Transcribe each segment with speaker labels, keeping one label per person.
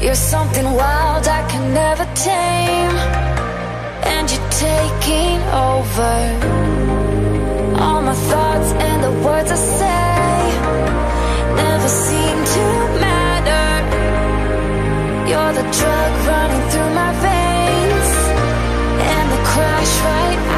Speaker 1: You're something wild I can never tame. And you're taking over. All my thoughts and the words I say Never seem to matter. You're the drug running through my veins. And the crash right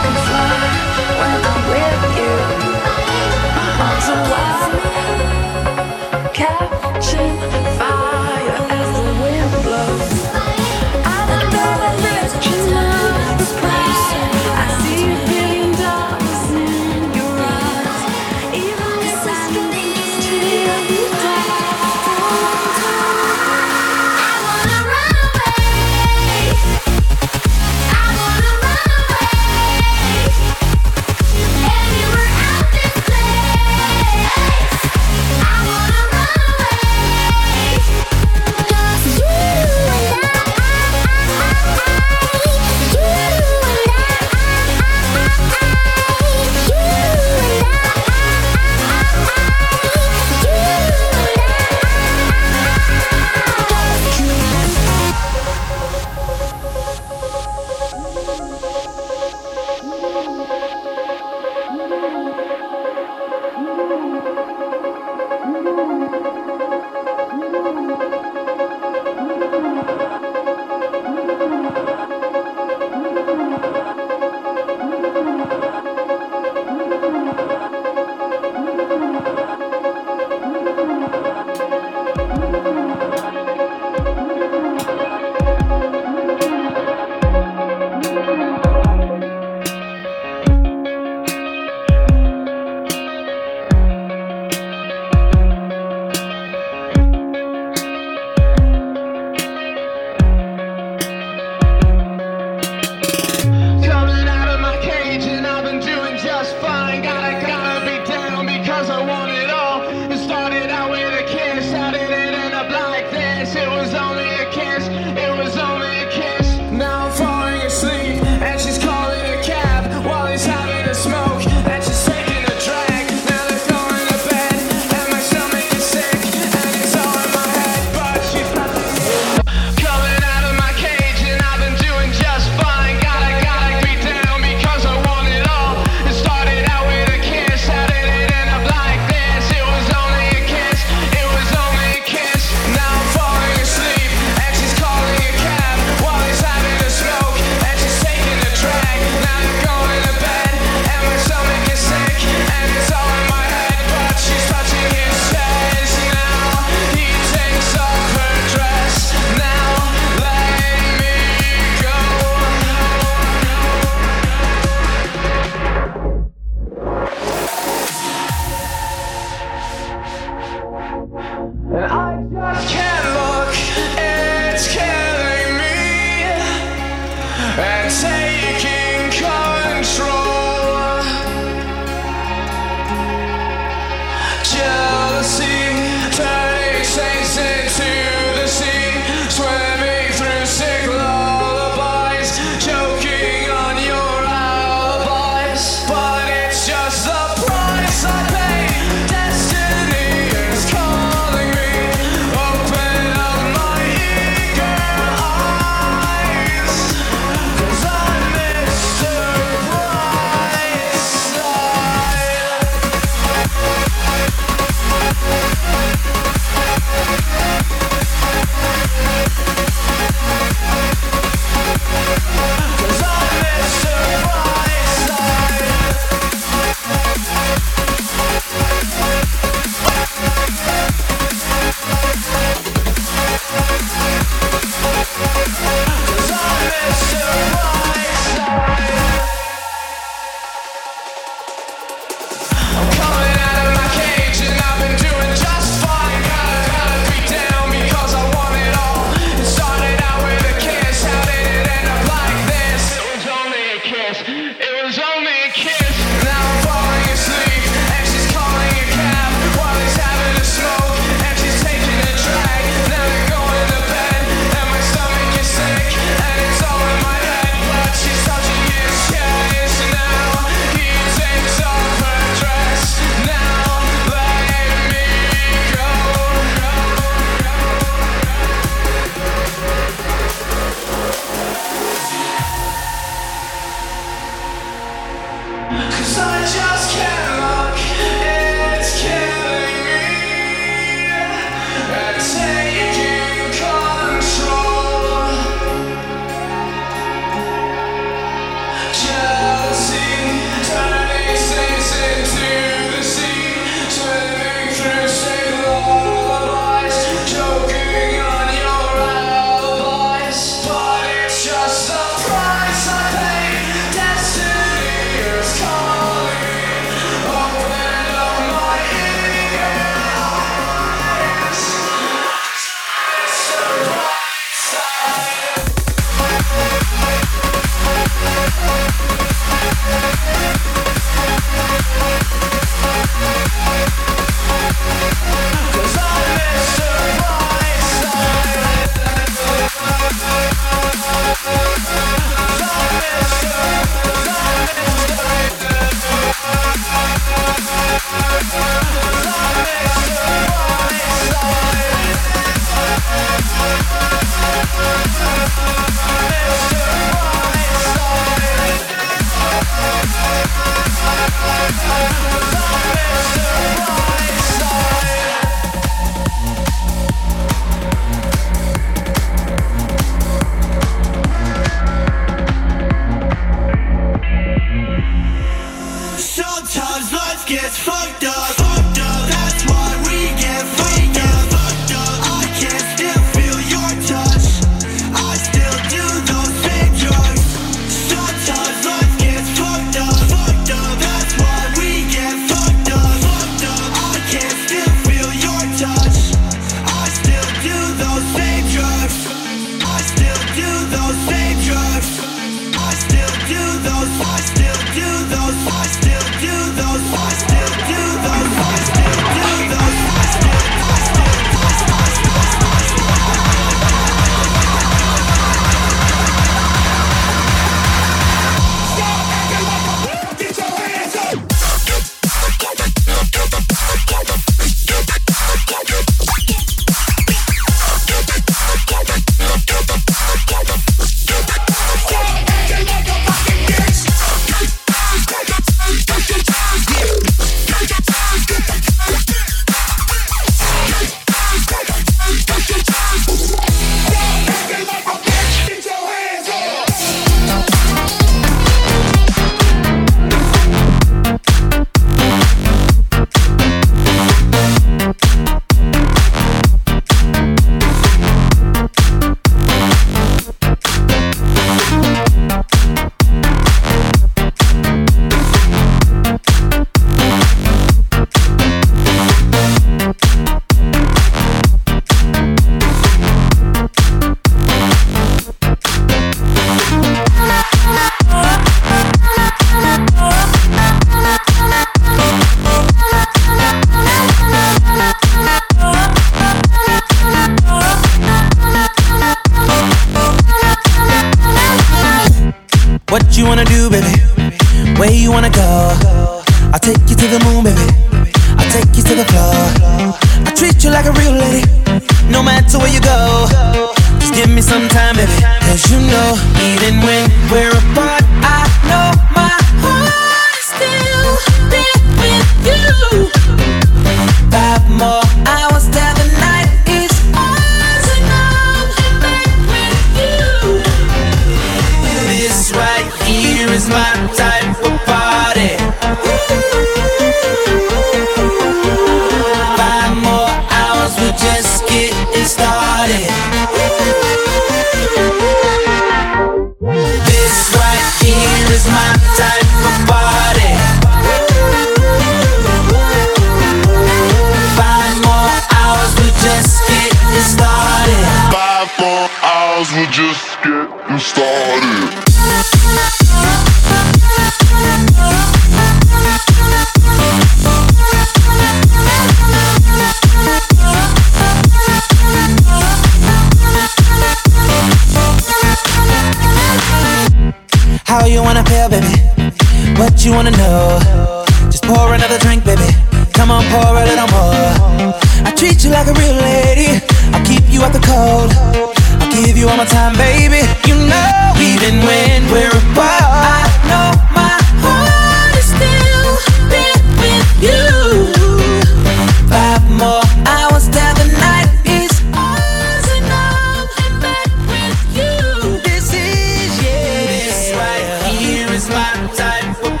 Speaker 2: is
Speaker 1: my
Speaker 3: type of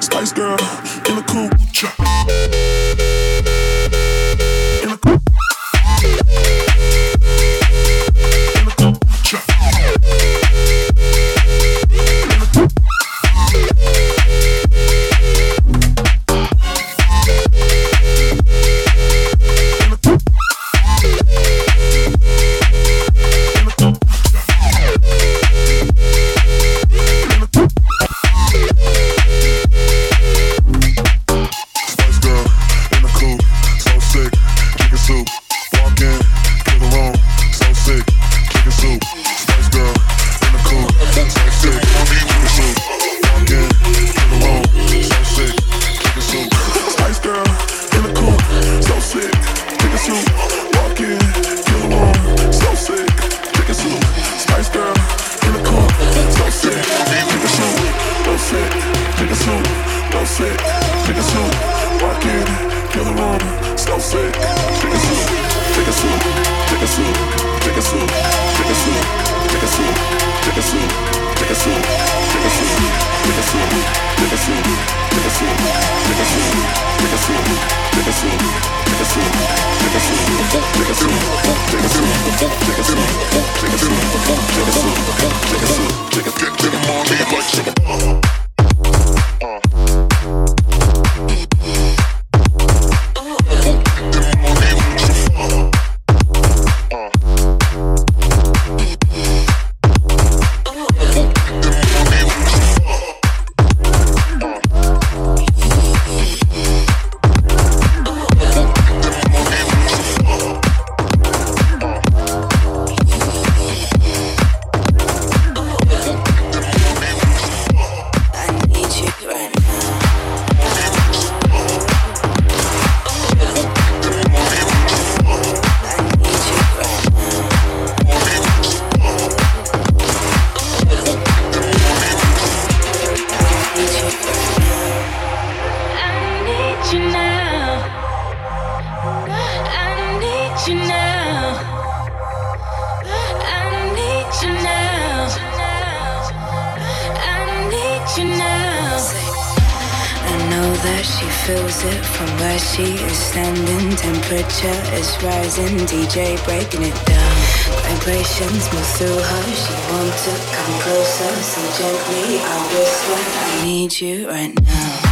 Speaker 4: Spice girl in the coupe. Get to the money like
Speaker 5: sugar. A suit, take a suit, get them on me like some.
Speaker 6: DJ breaking it down. Vibrations move through her. She wants to come closer, so gently I whisper, I need you right now.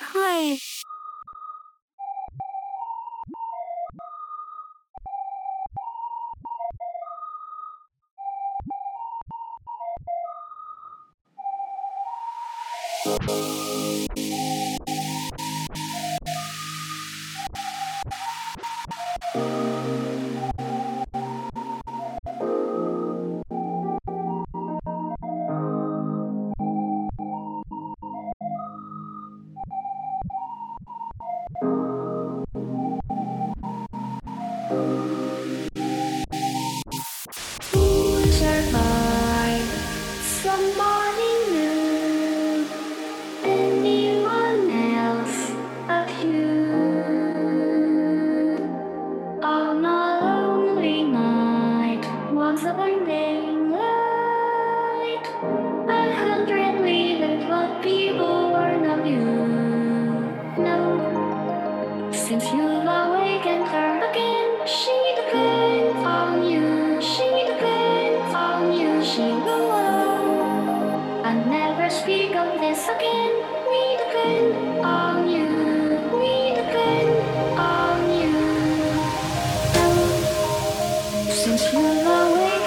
Speaker 6: Hi.
Speaker 7: Bye.